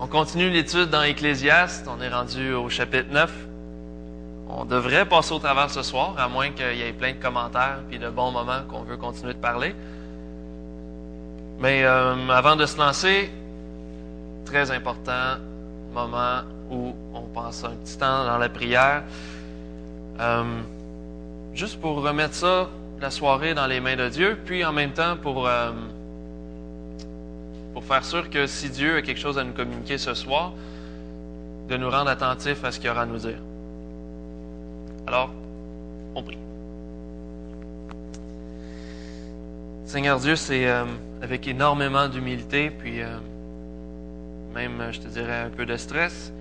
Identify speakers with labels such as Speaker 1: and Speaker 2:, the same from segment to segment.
Speaker 1: On continue l'étude dans Ecclésiaste. On est rendu au chapitre 9. On devrait passer au travers ce soir, à moins qu'il y ait plein de commentaires puis de bons moments qu'on veut continuer de parler. Mais euh, avant de se lancer, très important moment où on passe un petit temps dans la prière. Euh, juste pour remettre ça, la soirée, dans les mains de Dieu, puis en même temps pour, euh, pour faire sûr que si Dieu a quelque chose à nous communiquer ce soir, de nous rendre attentifs à ce qu'il aura à nous dire. Alors, on prie. Seigneur Dieu, c'est euh, avec énormément d'humilité, puis euh, même, je te dirais, un peu de stress,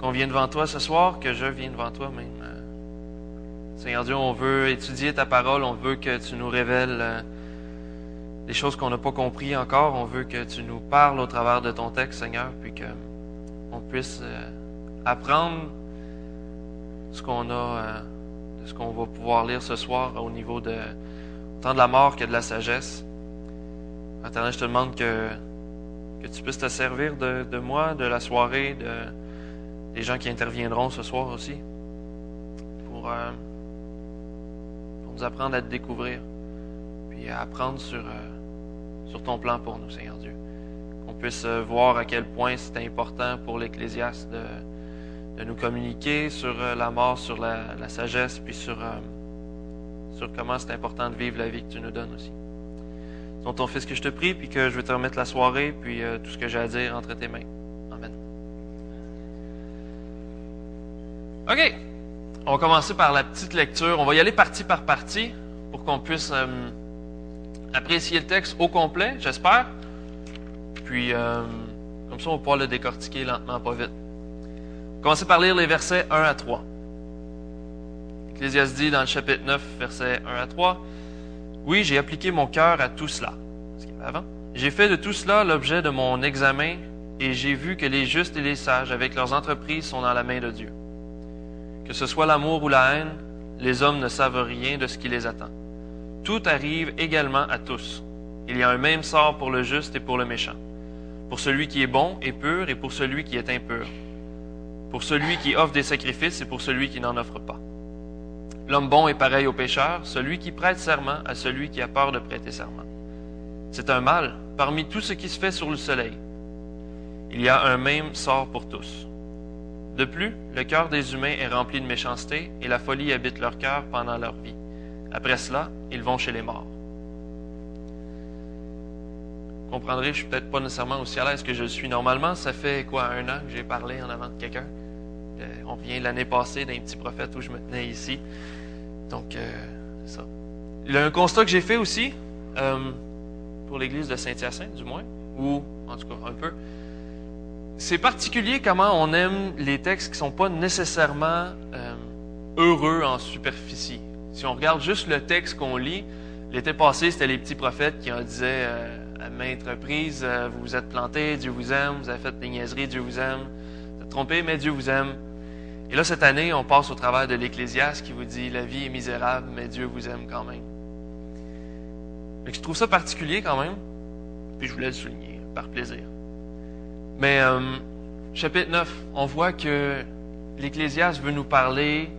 Speaker 1: qu'on vient devant toi ce soir, que je viens devant toi même. Euh. Seigneur Dieu, on veut étudier ta parole, on veut que tu nous révèles des choses qu'on n'a pas compris encore, on veut que tu nous parles au travers de ton texte, Seigneur, puis que on puisse euh, apprendre ce qu'on a, de ce qu'on va pouvoir lire ce soir au niveau de tant de la mort que de la sagesse. Je te demande que, que tu puisses te servir de, de moi, de la soirée, de, des gens qui interviendront ce soir aussi, pour, euh, pour nous apprendre à te découvrir, puis à apprendre sur, euh, sur ton plan pour nous, Seigneur Dieu. Qu'on puisse euh, voir à quel point c'est important pour l'Ecclésiaste de, nous communiquer sur la mort, sur la, la sagesse, puis sur, sur comment c'est important de vivre la vie que tu nous donnes aussi. Dans ton Fils que je te prie, puis que je vais te remettre la soirée, puis tout ce que j'ai à dire entre tes mains. Amen. OK. On va commencer par la petite lecture. On va y aller partie par partie pour qu'on puisse euh, apprécier le texte au complet, j'espère. Puis, euh, comme ça, on va pouvoir le décortiquer lentement, pas vite. Commencer par lire les versets 1 à 3. Ecclésias dit dans le chapitre 9, versets 1 à 3, Oui, j'ai appliqué mon cœur à tout cela. Avant. J'ai fait de tout cela l'objet de mon examen et j'ai vu que les justes et les sages, avec leurs entreprises, sont dans la main de Dieu. Que ce soit l'amour ou la haine, les hommes ne savent rien de ce qui les attend. Tout arrive également à tous. Il y a un même sort pour le juste et pour le méchant, pour celui qui est bon et pur et pour celui qui est impur, pour celui qui offre des sacrifices et pour celui qui n'en offre pas. L'homme bon est pareil au pécheur, celui qui prête serment à celui qui a peur de prêter serment. C'est un mal parmi tout ce qui se fait sur le soleil. Il y a un même sort pour tous. De plus, le cœur des humains est rempli de méchanceté et la folie habite leur cœur pendant leur vie. Après cela, ils vont chez les morts. Vous comprendrez, je suis peut-être pas nécessairement aussi à l'aise que je le suis normalement. Ça fait quoi, un an que j'ai parlé en avant de quelqu'un? Euh, on vient l'année passée d'un petit prophète où je me tenais ici. Donc, euh, c'est ça. Un constat que j'ai fait aussi, euh, pour l'église de Saint-Hyacinthe, du moins, ou en tout cas un peu c'est particulier comment on aime les textes qui sont pas nécessairement euh, heureux en superficie. Si on regarde juste le texte qu'on lit, l'été passé, c'était les petits prophètes qui en disaient euh, à maintes reprises, euh, vous vous êtes plantés, Dieu vous aime, vous avez fait des niaiseries, Dieu vous aime, vous êtes trompé, mais Dieu vous aime. Et là, cette année, on passe au travers de l'Ecclésiaste qui vous dit, la vie est misérable, mais Dieu vous aime quand même. Et je trouve ça particulier quand même, puis je voulais le souligner, par plaisir. Mais euh, chapitre 9, on voit que l'Ecclésiaste veut nous parler,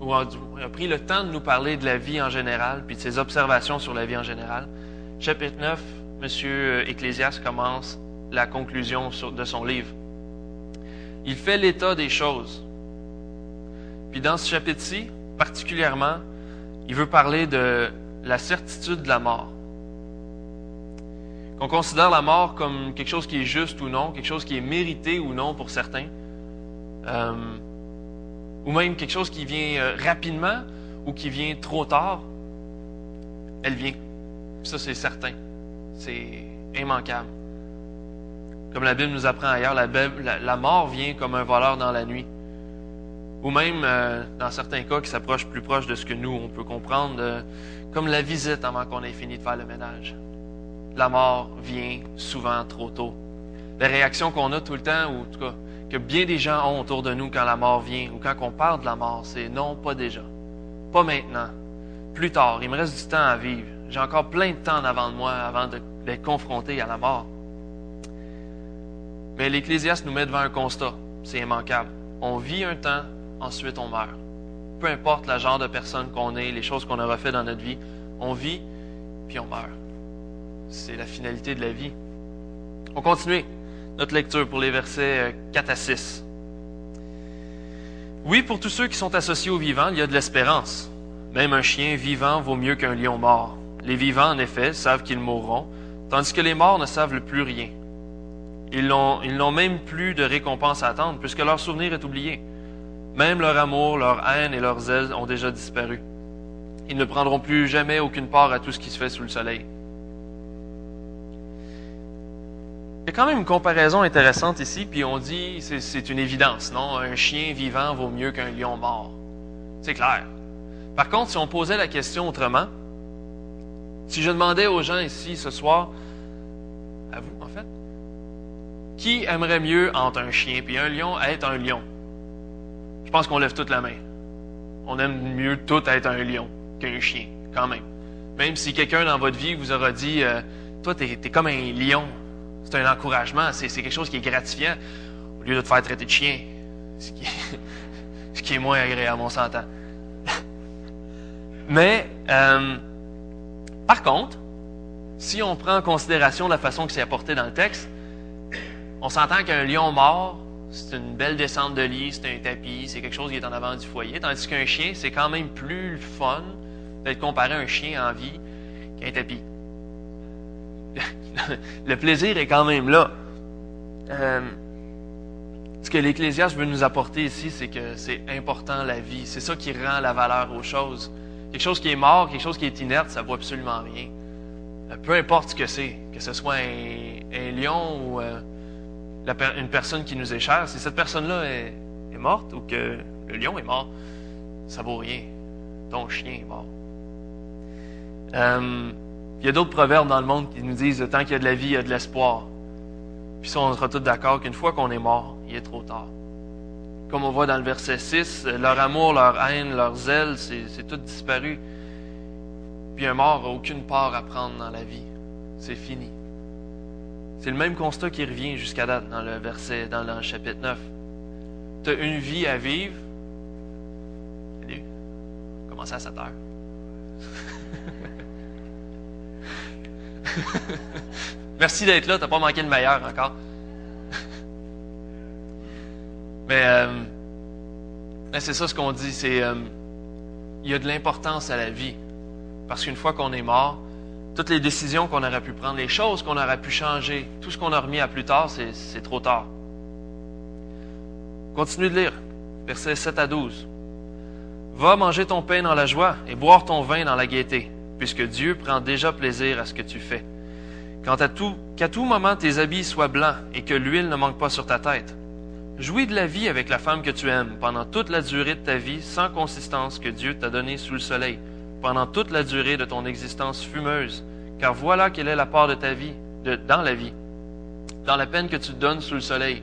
Speaker 1: ou a, pris le temps de nous parler de la vie en général, puis de ses observations sur la vie en général. Chapitre 9, Monsieur Ecclésiaste commence la conclusion de son livre. Il fait l'état des choses. Puis dans ce chapitre-ci, particulièrement, il veut parler de la certitude de la mort qu'on considère la mort comme quelque chose qui est juste ou non, quelque chose qui est mérité ou non pour certains, euh, ou même quelque chose qui vient euh, rapidement ou qui vient trop tard, elle vient. Ça, c'est certain. C'est immanquable. Comme la Bible nous apprend ailleurs, la, mort vient comme un voleur dans la nuit. Ou même, euh, dans certains cas, qui s'approchent plus proche de ce que nous, on peut comprendre, euh, comme la visite avant qu'on ait fini de faire le ménage la mort vient souvent trop tôt. La réaction qu'on a tout le temps, ou en tout cas, que bien des gens ont autour de nous quand la mort vient, ou quand on parle de la mort, c'est non, pas déjà. Pas maintenant. Plus tard. Il me reste du temps à vivre. J'ai encore plein de temps avant de moi avant d'être confronté à la mort. Mais l'Ecclésiaste nous met devant un constat. C'est immanquable. On vit un temps, ensuite on meurt. Peu importe le genre de personne qu'on est, les choses qu'on aura fait dans notre vie, on vit, puis on meurt. C'est la finalité de la vie. On continue notre lecture pour les versets 4 à 6. Oui, pour tous ceux qui sont associés aux vivants, il y a de l'espérance. Même un chien vivant vaut mieux qu'un lion mort. Les vivants, en effet, savent qu'ils mourront, tandis que les morts ne savent plus rien. Ils n'ont même plus de récompense à attendre, puisque leur souvenir est oublié. Même leur amour, leur haine et leurs ailes ont déjà disparu. Ils ne prendront plus jamais aucune part à tout ce qui se fait sous le soleil. Quand même une comparaison intéressante ici, puis on dit, c'est une évidence, non? Un chien vivant vaut mieux qu'un lion mort. C'est clair. Par contre, si on posait la question autrement, si je demandais aux gens ici ce soir, à vous en fait, qui aimerait mieux entre un chien et un lion être un lion? Je pense qu'on lève toute la main. On aime mieux tout être un lion qu'un chien, quand même. Même si quelqu'un dans votre vie vous aura dit, euh, toi, tu es, comme un lion, c'est un encouragement, c'est quelque chose qui est gratifiant, au lieu de te faire traiter de chien, ce qui est, moins agréable, on s'entend. Mais, euh, par contre, si on prend en considération la façon que c'est apporté dans le texte, on s'entend qu'un lion mort, c'est une belle descente de lit, c'est un tapis, c'est quelque chose qui est en avant du foyer, tandis qu'un chien, c'est quand même plus fun d'être comparé à un chien en vie qu'un tapis. le plaisir est quand même là. Euh, ce que l'Ecclésiaste veut nous apporter ici, c'est que c'est important la vie. C'est ça qui rend la valeur aux choses. Quelque chose qui est mort, quelque chose qui est inerte, ça vaut absolument rien. Euh, peu importe ce que c'est, que ce soit un, lion ou euh, une personne qui nous est chère, si cette personne-là est, morte ou que le lion est mort, ça vaut rien. Ton chien est mort. Il y a d'autres proverbes dans le monde qui nous disent tant qu'il y a de la vie, il y a de l'espoir. Puis ça, on sera tous d'accord qu'une fois qu'on est mort, il est trop tard. Comme on voit dans le verset 6, leur amour, leur haine, leur zèle, c'est tout disparu. Puis un mort n'a aucune part à prendre dans la vie. C'est fini. C'est le même constat qui revient jusqu'à date dans le verset, dans le chapitre 9. Tu as une vie à vivre. Salut. Commencez à 7 heures. Merci d'être là, t'as pas manqué le meilleur encore. Euh, mais, c'est ça ce qu'on dit, c'est euh, il y a de l'importance à la vie. Parce qu'une fois qu'on est mort, toutes les décisions qu'on aurait pu prendre, les choses qu'on aurait pu changer, tout ce qu'on a remis à plus tard, c'est trop tard. Continue de lire, versets 7 à 12. Va manger ton pain dans la joie et boire ton vin dans la gaieté puisque Dieu prend déjà plaisir à ce que tu fais. Quant à tout, qu'à tout moment tes habits soient blancs et que l'huile ne manque pas sur ta tête. Jouis de la vie avec la femme que tu aimes pendant toute la durée de ta vie sans consistance que Dieu t'a donnée sous le soleil, pendant toute la durée de ton existence fumeuse, car voilà quelle est la part de ta vie, de, dans la vie, dans la peine que tu donnes sous le soleil.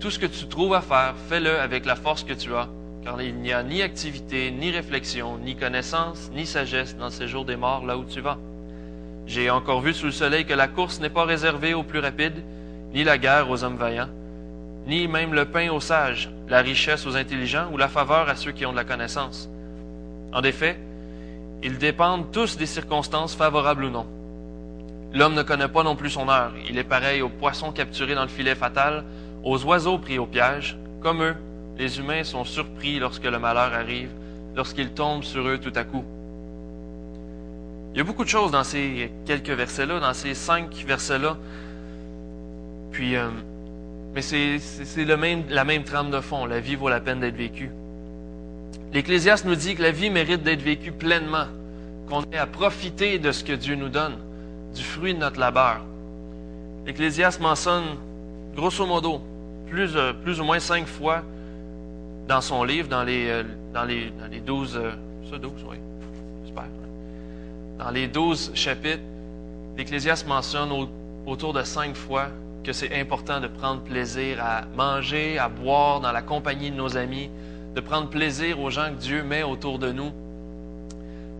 Speaker 1: Tout ce que tu trouves à faire, fais-le avec la force que tu as, car il n'y a ni activité, ni réflexion, ni connaissance, ni sagesse dans ces jours des morts là où tu vas. J'ai encore vu sous le soleil que la course n'est pas réservée aux plus rapides, ni la guerre aux hommes vaillants, ni même le pain aux sages, la richesse aux intelligents ou la faveur à ceux qui ont de la connaissance. En effet, ils dépendent tous des circonstances favorables ou non. L'homme ne connaît pas non plus son heure. Il est pareil aux poissons capturés dans le filet fatal, aux oiseaux pris au piège. Comme eux, les humains sont surpris lorsque le malheur arrive, lorsqu'il tombe sur eux tout à coup. Il y a beaucoup de choses dans ces quelques versets-là, dans ces cinq versets-là. Puis, euh, mais c'est la même trame de fond. La vie vaut la peine d'être vécue. L'Ecclésiaste nous dit que la vie mérite d'être vécue pleinement, qu'on ait à profiter de ce que Dieu nous donne, du fruit de notre labeur. L'Ecclésiaste mentionne, grosso modo, plus, euh, plus ou moins cinq fois dans son livre, dans les, euh, dans les, dans les 12, euh, ça 12, oui, j'espère. Dans les 12 chapitres, l'Ecclésiaste mentionne autour de cinq fois que c'est important de prendre plaisir à manger, à boire dans la compagnie de nos amis, de prendre plaisir aux gens que Dieu met autour de nous.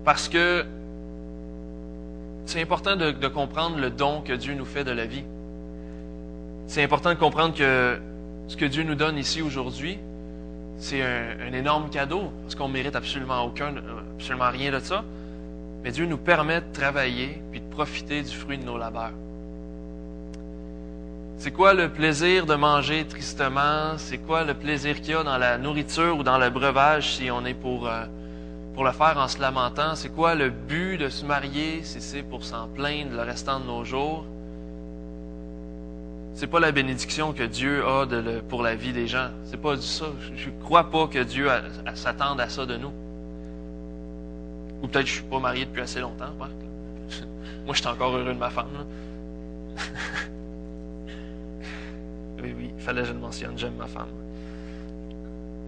Speaker 1: Parce que c'est important de comprendre le don que Dieu nous fait de la vie. c'est important de comprendre que ce que Dieu nous donne ici aujourd'hui, c'est un, énorme cadeau, parce qu'on mérite absolument aucun, absolument rien de ça. Mais Dieu nous permet de travailler puis de profiter du fruit de nos labeurs. C'est quoi le plaisir de manger tristement? C'est quoi le plaisir qu'il y a dans la nourriture ou dans le breuvage si on est pour, euh, pour le faire en se lamentant? C'est quoi le but de se marier si c'est pour s'en plaindre le restant de nos jours? C'est pas la bénédiction que Dieu a pour la vie des gens. C'est pas du ça. Je ne crois pas que Dieu s'attende à ça de nous. Ou peut-être que je suis pas marié depuis assez longtemps, Marc. Moi, je suis encore heureux de ma femme. oui, oui, il fallait que je le mentionne. J'aime ma femme.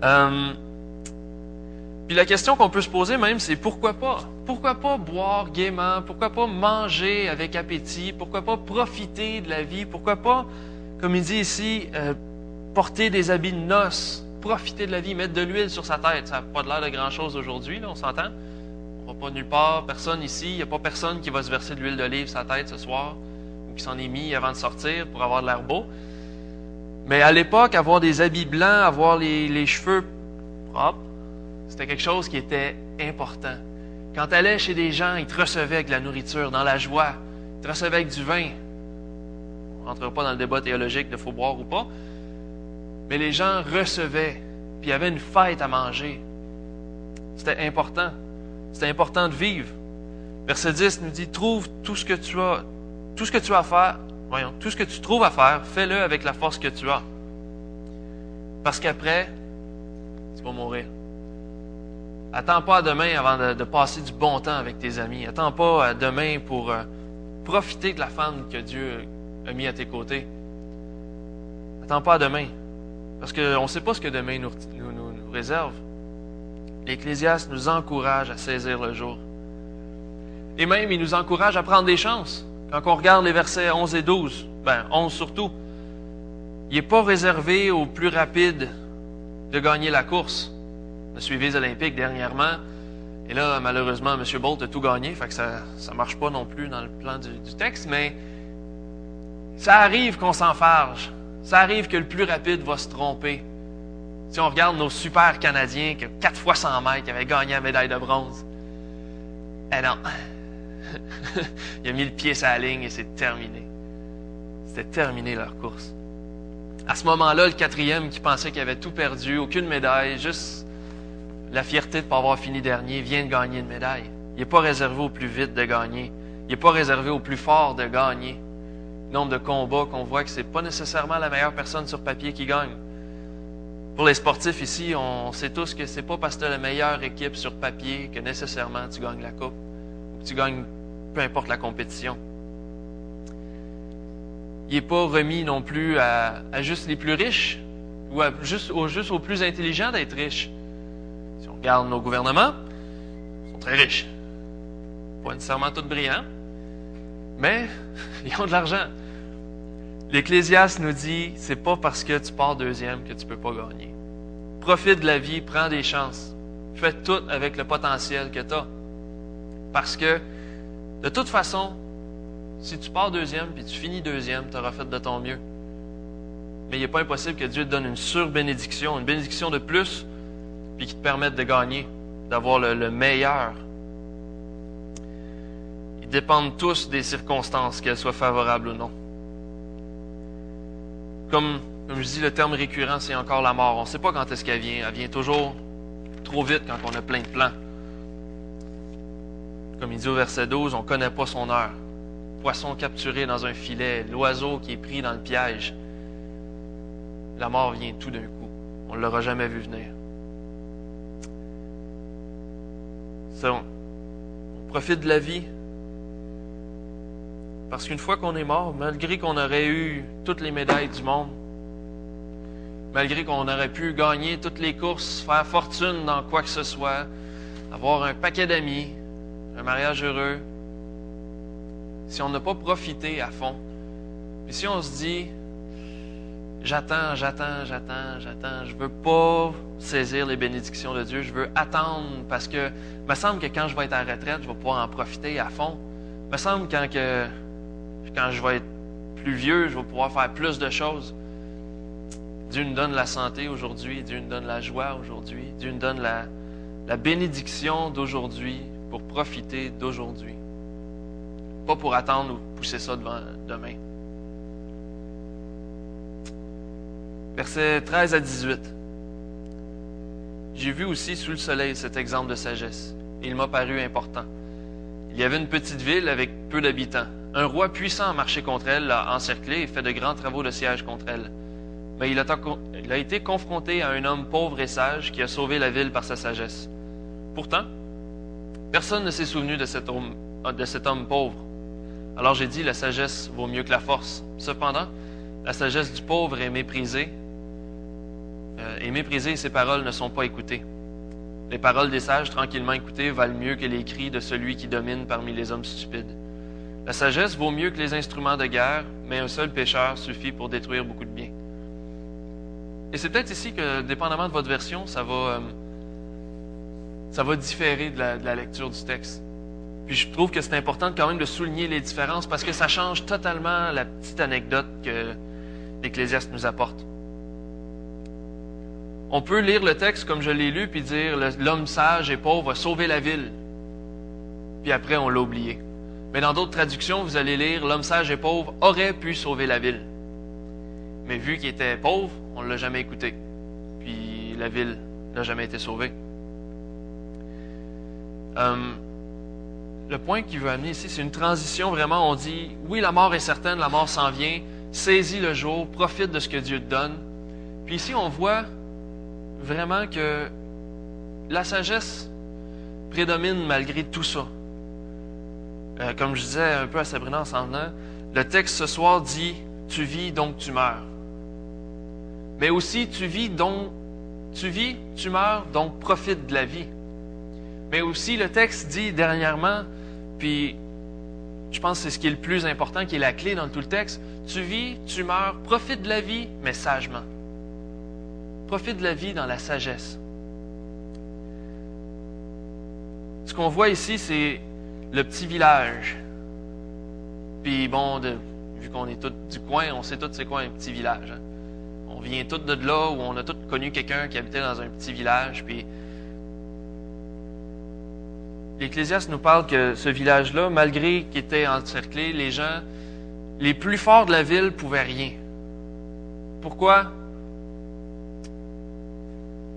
Speaker 1: Euh, puis la question qu'on peut se poser même, c'est pourquoi pas? Pourquoi pas boire gaiement? Pourquoi pas manger avec appétit? Pourquoi pas profiter de la vie? Pourquoi pas, comme il dit ici, euh, porter des habits de noces, profiter de la vie, mettre de l'huile sur sa tête? Ça n'a pas l'air de grand-chose aujourd'hui, on s'entend? On va pas nulle part, personne ici, il n'y a pas personne qui va se verser de l'huile d'olive sur sa tête ce soir, ou qui s'en est mis avant de sortir pour avoir de l'air beau. Mais à l'époque, avoir des habits blancs, avoir les, cheveux propres, c'était quelque chose qui était important. Quand tu allais chez des gens, ils te recevaient avec de la nourriture, dans la joie. Ils te recevaient avec du vin. On ne rentrera pas dans le débat théologique de faut boire ou pas. Mais les gens recevaient, puis il y avait une fête à manger. C'était important. C'est important de vivre. Verset 10 nous dit, trouve tout ce que tu as, tout ce que tu as à faire, voyons, tout ce que tu trouves à faire, fais-le avec la force que tu as. Parce qu'après, tu vas mourir. Attends pas demain avant de, passer du bon temps avec tes amis. Attends pas demain pour euh, profiter de la femme que Dieu a mis à tes côtés. Attends pas à demain. Parce qu'on ne sait pas ce que demain nous réserve l'Ecclésiaste nous encourage à saisir le jour. Et même, il nous encourage à prendre des chances. Quand on regarde les versets 11 et 12, ben 11 surtout, il n'est pas réservé aux plus rapides de gagner la course. On a suivi les Olympiques dernièrement, et là, malheureusement, M. Bolt a tout gagné, fait que ça ne marche pas non plus dans le plan du, texte, mais ça arrive qu'on s'enfarge. Ça arrive que le plus rapide va se tromper. Si on regarde nos super Canadiens, qui 4 fois 100 mètres, qui avaient gagné la médaille de bronze, eh non. Il a mis le pied sur la ligne et c'est terminé. C'était terminé leur course. À ce moment-là, le quatrième qui pensait qu'il avait tout perdu, aucune médaille, juste la fierté de ne pas avoir fini dernier, vient de gagner une médaille. Il n'est pas réservé au plus vite de gagner. Il n'est pas réservé au plus fort de gagner. Le nombre de combats qu'on voit que ce n'est pas nécessairement la meilleure personne sur papier qui gagne. Pour les sportifs ici, on sait tous que c'est pas parce que tu as la meilleure équipe sur papier que nécessairement tu gagnes la coupe ou que tu gagnes peu importe la compétition. Il n'est pas remis non plus à, juste les plus riches ou juste, juste aux plus intelligents d'être riches. Si on regarde nos gouvernements, ils sont très riches. Pas nécessairement tous brillants, mais ils ont de l'argent. L'Ecclésiaste nous dit, c'est pas parce que tu pars deuxième que tu peux pas gagner. Profite de la vie, prends des chances. Fais tout avec le potentiel que tu as. Parce que, de toute façon, si tu pars deuxième puis tu finis deuxième, tu auras fait de ton mieux. Mais il n'est pas impossible que Dieu te donne une surbénédiction, une bénédiction de plus, puis qui te permette de gagner, d'avoir le, le meilleur. Ils dépendent tous des circonstances, qu'elles soient favorables ou non. Comme, je dis, le terme récurrent, c'est encore la mort. On ne sait pas quand est-ce qu'elle vient. Elle vient toujours trop vite quand on a plein de plans. Comme il dit au verset 12, on ne connaît pas son heure. Poisson capturé dans un filet, l'oiseau qui est pris dans le piège. La mort vient tout d'un coup. On ne l'aura jamais vu venir. On profite de la vie, parce qu'une fois qu'on est mort, malgré qu'on aurait eu toutes les médailles du monde, malgré qu'on aurait pu gagner toutes les courses, faire fortune dans quoi que ce soit, avoir un paquet d'amis, un mariage heureux, si on n'a pas profité à fond, puis si on se dit, j'attends, j'attends, j'attends, j'attends, je veux pas saisir les bénédictions de Dieu, je veux attendre parce que, me semble que quand je vais être en retraite, je vais pouvoir en profiter à fond. Me semble que quand je vais être plus vieux, je vais pouvoir faire plus de choses. Dieu nous donne la santé aujourd'hui, Dieu nous donne la joie aujourd'hui, Dieu nous donne la, la bénédiction d'aujourd'hui pour profiter d'aujourd'hui. Pas pour attendre ou pousser ça devant demain. Versets 13 à 18. J'ai vu aussi sous le soleil cet exemple de sagesse, il m'a paru important. Il y avait une petite ville avec peu d'habitants. Un roi puissant a marché contre elle, l'a encerclée et fait de grands travaux de siège contre elle. Mais il a, été confronté à un homme pauvre et sage qui a sauvé la ville par sa sagesse. Pourtant, personne ne s'est souvenu de cet homme pauvre. Alors j'ai dit, la sagesse vaut mieux que la force. Cependant, la sagesse du pauvre est méprisée, euh, est méprisée et ses paroles ne sont pas écoutées. Les paroles des sages tranquillement écoutées valent mieux que les cris de celui qui domine parmi les hommes stupides. La sagesse vaut mieux que les instruments de guerre, mais un seul pécheur suffit pour détruire beaucoup de biens. Et c'est peut-être ici que, dépendamment de votre version, ça va, euh, ça va différer de la, de la lecture du texte. Puis je trouve que c'est important quand même de souligner les différences parce que ça change totalement la petite anecdote que l'Ecclésiaste nous apporte. On peut lire le texte comme je l'ai lu puis dire l'homme sage et pauvre a sauvé la ville. Puis après on l'a oublié. Mais dans d'autres traductions, vous allez lire l'homme sage et pauvre aurait pu sauver la ville. Mais vu qu'il était pauvre, on ne l'a jamais écouté. Puis la ville n'a jamais été sauvée. Hum, le point qu'il veut amener ici, c'est une transition vraiment. On dit, oui, la mort est certaine, la mort s'en vient. Saisis le jour, profite de ce que Dieu te donne. Puis ici, on voit vraiment que la sagesse prédomine malgré tout ça. Euh, comme je disais un peu à Sabrina en s'en venant, le texte ce soir dit Tu vis donc tu meurs. Mais aussi tu vis donc tu vis, tu meurs, donc profite de la vie. Mais aussi le texte dit dernièrement, puis je pense que c'est ce qui est le plus important, qui est la clé dans tout le texte, tu vis, tu meurs, profite de la vie, mais sagement. Profite de la vie dans la sagesse. Ce qu'on voit ici, c'est le petit village. Puis bon, vu qu'on est tous du coin, on sait tous c'est quoi un petit village. Hein. On vient tous de là où on a tous connu quelqu'un qui habitait dans un petit village. Puis l'Ecclésiaste nous parle que ce village-là, malgré qu'il était encerclé, les gens les plus forts de la ville pouvaient rien. Pourquoi?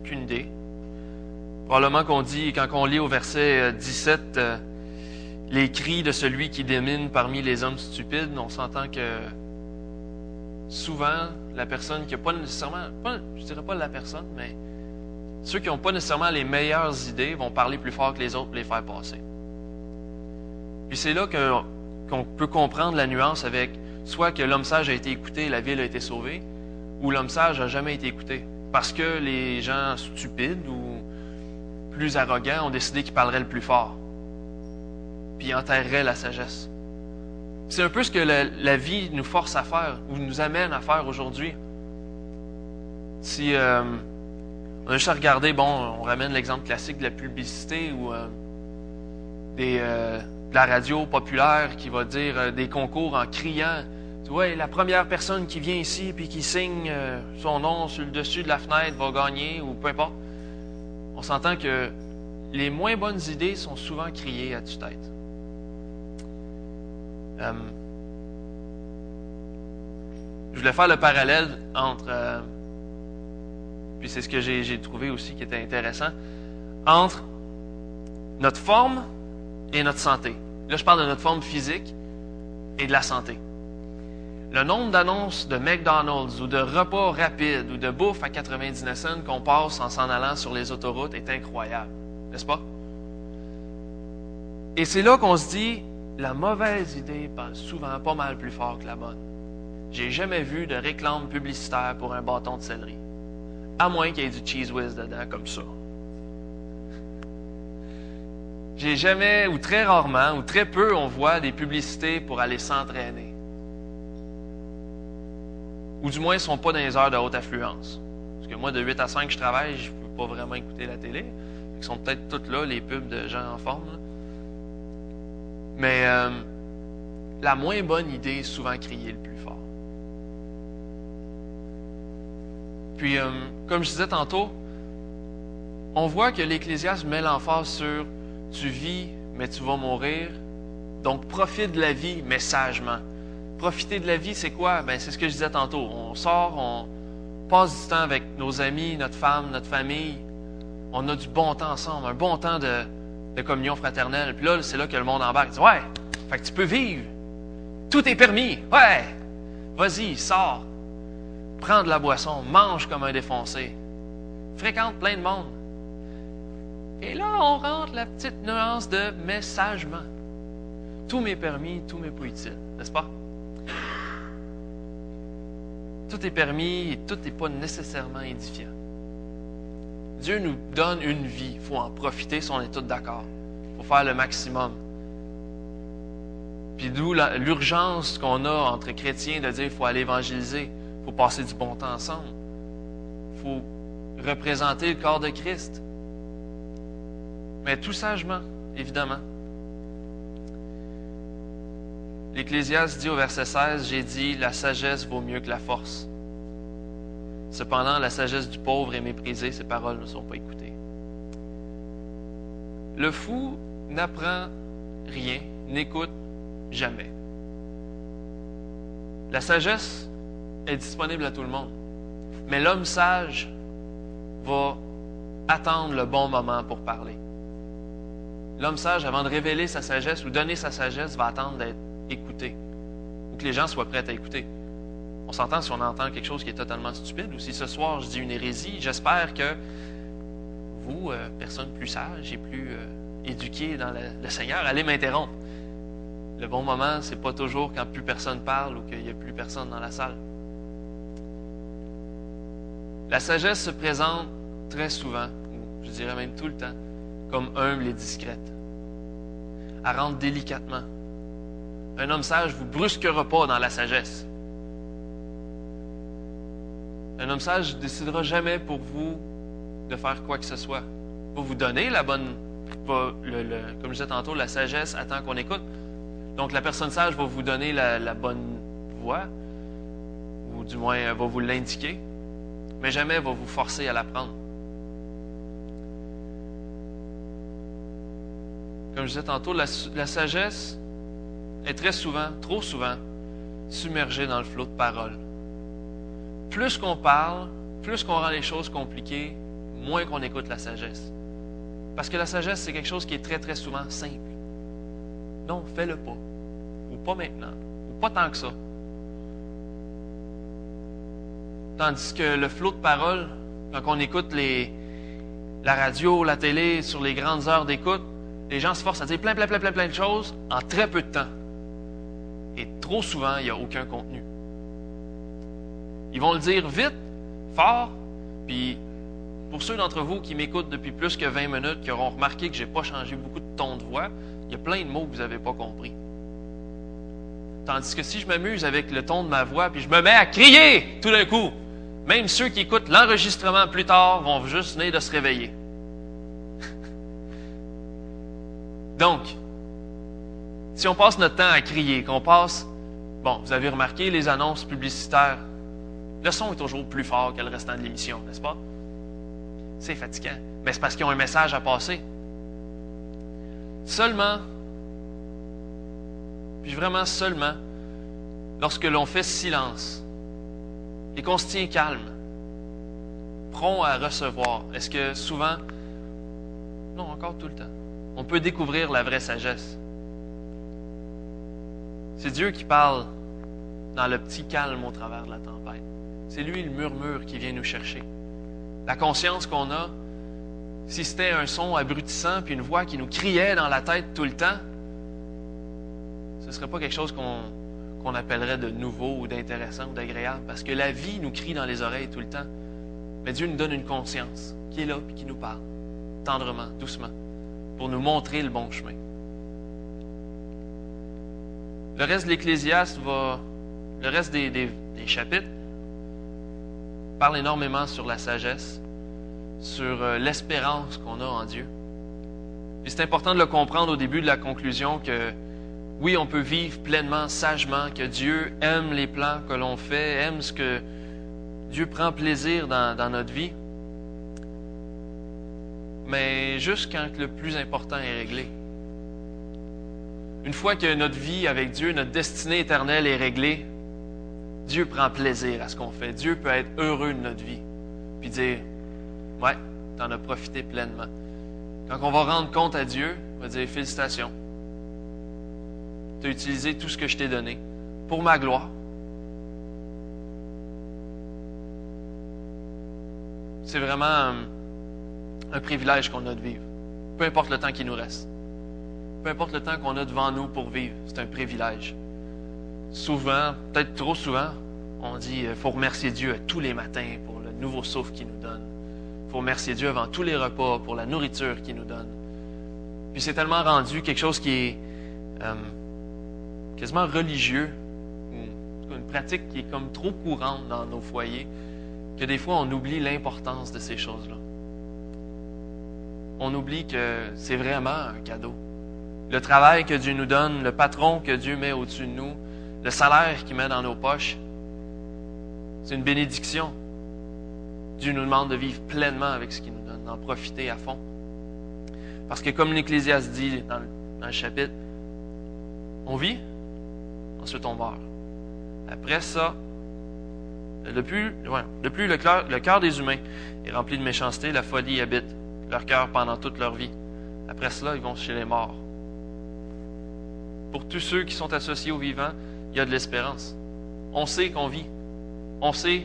Speaker 1: Aucune idée. Probablement qu'on dit, quand on lit au verset 17, euh, euh, les cris de celui qui domine parmi les hommes stupides, on s'entend que souvent, la personne qui n'a pas nécessairement, pas, je dirais pas la personne, mais ceux qui n'ont pas nécessairement les meilleures idées vont parler plus fort que les autres pour les faire passer. Puis c'est là qu'on peut comprendre la nuance avec soit que l'homme sage a été écouté, la ville a été sauvée, ou l'homme sage n'a jamais été écouté. Parce que les gens stupides ou plus arrogants ont décidé qu'ils parleraient le plus fort. Puis enterreraient la sagesse. C'est un peu ce que la, vie nous force à faire, ou nous amène à faire aujourd'hui. Si euh, on a juste à regarder, bon, on ramène l'exemple classique de la publicité ou euh, des, euh, de la radio populaire qui va dire des concours en criant. Tu la première personne qui vient ici puis qui signe son nom sur le dessus de la fenêtre va gagner ou peu importe. On s'entend que les moins bonnes idées sont souvent criées à tue-tête. je voulais faire le parallèle entre puis c'est ce que j'ai trouvé aussi qui était intéressant, entre notre forme et notre santé. Là, je parle de notre forme physique et de la santé. Le nombre d'annonces de McDonald's ou de repas rapides ou de bouffe à 99 cents qu'on passe en s'en allant sur les autoroutes est incroyable, n'est-ce pas? Et c'est là qu'on se dit, la mauvaise idée parle souvent pas mal plus fort que la bonne. J'ai jamais vu de réclame publicitaire pour un bâton de céleri. À moins qu'il y ait du cheese whiz dedans, comme ça. J'ai jamais, ou très rarement, ou très peu, on voit des publicités pour aller s'entraîner. Ou du moins, ne sont pas dans les heures de haute affluence. Parce que moi, de 8 à 5, je travaille, je ne peux pas vraiment écouter la télé. Ils sont peut-être toutes là, les pubs de gens en forme. Mais euh, la moins bonne idée est souvent crier le plus fort. Puis, euh, comme je disais tantôt, on voit que l'Ecclésiaste met l'emphase sur tu vis, mais tu vas mourir. Donc, profite de la vie, mais sagement. Profiter de la vie, c'est quoi? Ben, c'est ce que je disais tantôt. On sort, on passe du temps avec nos amis, notre femme, notre famille. On a du bon temps ensemble, un bon temps de, communion fraternelle. Puis là, c'est là que le monde embarque. Il dit, ouais, fait que tu peux vivre. Tout est permis. Ouais, vas-y, sors. Prends de la boisson, mange comme un défoncé. Fréquente plein de monde. Et là, on rentre la petite nuance de messagement. Tout m'est permis, tout m'est pas utile, n'est-ce pas? Tout est permis et tout n'est pas nécessairement édifiant. Dieu nous donne une vie. Il faut en profiter si on est tous d'accord. Il faut faire le maximum. Puis d'où l'urgence qu'on a entre chrétiens de dire qu'il faut aller évangéliser, il faut passer du bon temps ensemble, il faut représenter le corps de Christ. Mais tout sagement, évidemment. L'Ecclésiaste dit au verset 16, J'ai dit, la sagesse vaut mieux que la force. Cependant, la sagesse du pauvre est méprisée, ses paroles ne sont pas écoutées. Le fou n'apprend rien, n'écoute jamais. La sagesse est disponible à tout le monde, mais l'homme sage va attendre le bon moment pour parler. L'homme sage, avant de révéler sa sagesse ou donner sa sagesse, va attendre d'être écouté ou que les gens soient prêts à écouter. On s'entend si on entend quelque chose qui est totalement stupide ou si ce soir je dis une hérésie, j'espère que vous, euh, personne plus sage et plus euh, éduqué dans le, Seigneur, allez m'interrompre. Le bon moment, c'est pas toujours quand plus personne parle ou qu'il n'y a plus personne dans la salle. La sagesse se présente très souvent, ou je dirais même tout le temps, comme humble et discrète. Elle rentre délicatement. Un homme sage vous brusquera pas dans la sagesse. Un homme sage ne décidera jamais pour vous de faire quoi que ce soit. Il va vous donner la bonne, comme je disais tantôt, la sagesse attend qu'on écoute. Donc la personne sage va vous donner la, bonne voie, ou du moins va vous l'indiquer, mais jamais va vous forcer à l'apprendre. Comme je disais tantôt, la, la sagesse est très souvent, trop souvent, submergée dans le flot de paroles plus qu'on parle, plus qu'on rend les choses compliquées, moins qu'on écoute la sagesse. Parce que la sagesse, c'est quelque chose qui est très, très souvent simple. Non, fais-le pas. Ou pas maintenant. Ou pas tant que ça. Tandis que le flot de paroles, quand on écoute la radio, la télé, sur les grandes heures d'écoute, les gens se forcent à dire plein, plein, plein, plein, plein de choses en très peu de temps. Et trop souvent, il n'y a aucun contenu. Ils vont le dire vite, fort, puis pour ceux d'entre vous qui m'écoutent depuis plus que 20 minutes, qui auront remarqué que je n'ai pas changé beaucoup de ton de voix, il y a plein de mots que vous n'avez pas compris. Tandis que si je m'amuse avec le ton de ma voix, puis je me mets à crier tout d'un coup, même ceux qui écoutent l'enregistrement plus tard vont juste venir de se réveiller. Donc, si on passe notre temps à crier, qu'on passe, bon, vous avez remarqué les annonces publicitaires le son est toujours plus fort que le restant de l'émission, n'est-ce pas? C'est fatigant. Mais c'est parce qu'ils ont un message à passer. Seulement, puis vraiment seulement, lorsque l'on fait silence et qu'on se tient calme, prompt à recevoir, est-ce que souvent, non, encore tout le temps, on peut découvrir la vraie sagesse? C'est Dieu qui parle dans le petit calme au travers de la tempête. C'est lui le murmure qui vient nous chercher. La conscience qu'on a, si c'était un son abrutissant puis une voix qui nous criait dans la tête tout le temps, ce ne serait pas quelque chose qu'on appellerait de nouveau ou d'intéressant ou d'agréable, parce que la vie nous crie dans les oreilles tout le temps. Mais Dieu nous donne une conscience qui est là et qui nous parle, tendrement, doucement, pour nous montrer le bon chemin. Le reste de l'Ecclésiaste le reste des chapitres parle énormément sur la sagesse, sur euh, l'espérance qu'on a en Dieu. C'est important de le comprendre au début de la conclusion que oui, on peut vivre pleinement, sagement, que Dieu aime les plans que l'on fait, aime ce que Dieu prend plaisir dans notre vie, mais juste quand le plus important est réglé. Une fois que notre vie avec Dieu, notre destinée éternelle est réglée, Dieu prend plaisir à ce qu'on fait. Dieu peut être heureux de notre vie. Puis dire, ouais, t'en as profité pleinement. Quand on va rendre compte à Dieu, on va dire, félicitations. Tu as utilisé tout ce que je t'ai donné pour ma gloire. C'est vraiment un, un privilège qu'on a de vivre. Peu importe le temps qui nous reste. Peu importe le temps qu'on a devant nous pour vivre, c'est un privilège. Souvent, peut-être trop souvent, on dit il faut remercier Dieu tous les matins pour le nouveau souffle qu'il nous donne. Il faut remercier Dieu avant tous les repas pour la nourriture qu'il nous donne. Puis c'est tellement rendu quelque chose qui est euh, quasiment religieux, ou une pratique qui est comme trop courante dans nos foyers, que des fois on oublie l'importance de ces choses-là. On oublie que c'est vraiment un cadeau. Le travail que Dieu nous donne, le patron que Dieu met au-dessus de nous, le salaire qu'il met dans nos poches, c'est une bénédiction. Dieu nous demande de vivre pleinement avec ce qu'il nous donne, d'en profiter à fond. Parce que comme l'Ecclésiaste dit dans le, chapitre, on vit, ensuite on meurt. Après ça, le plus, ouais, le, plus le, cœur, des humains est rempli de méchanceté, la folie habite leur cœur pendant toute leur vie. Après cela, ils vont chez les morts. Pour tous ceux qui sont associés aux vivants, il y a de l'espérance. On sait qu'on vit. On sait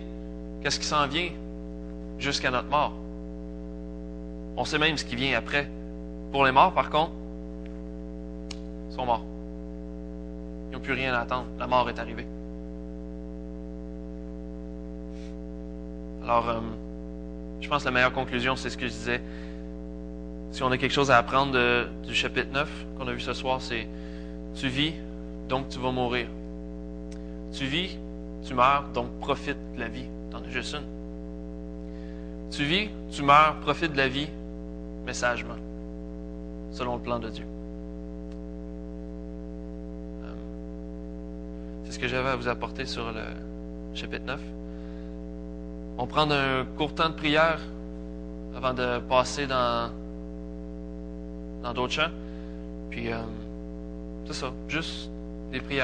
Speaker 1: qu'est-ce qui s'en vient jusqu'à notre mort. On sait même ce qui vient après. Pour les morts, par contre, ils sont morts. Ils n'ont plus rien à attendre. La mort est arrivée. Alors, euh, je pense que la meilleure conclusion, c'est ce que je disais. Si on a quelque chose à apprendre du chapitre 9 qu'on a vu ce soir, c'est tu vis, donc tu vas mourir. Tu vis, tu meurs, donc profite de la vie. T'en as juste une. Tu vis, tu meurs, profite de la vie, mais sagement, selon le plan de Dieu. Euh, c'est ce que j'avais à vous apporter sur le chapitre 9. On prend un court temps de prière avant de passer dans d'autres champs. Puis, euh, c'est ça, juste des prières.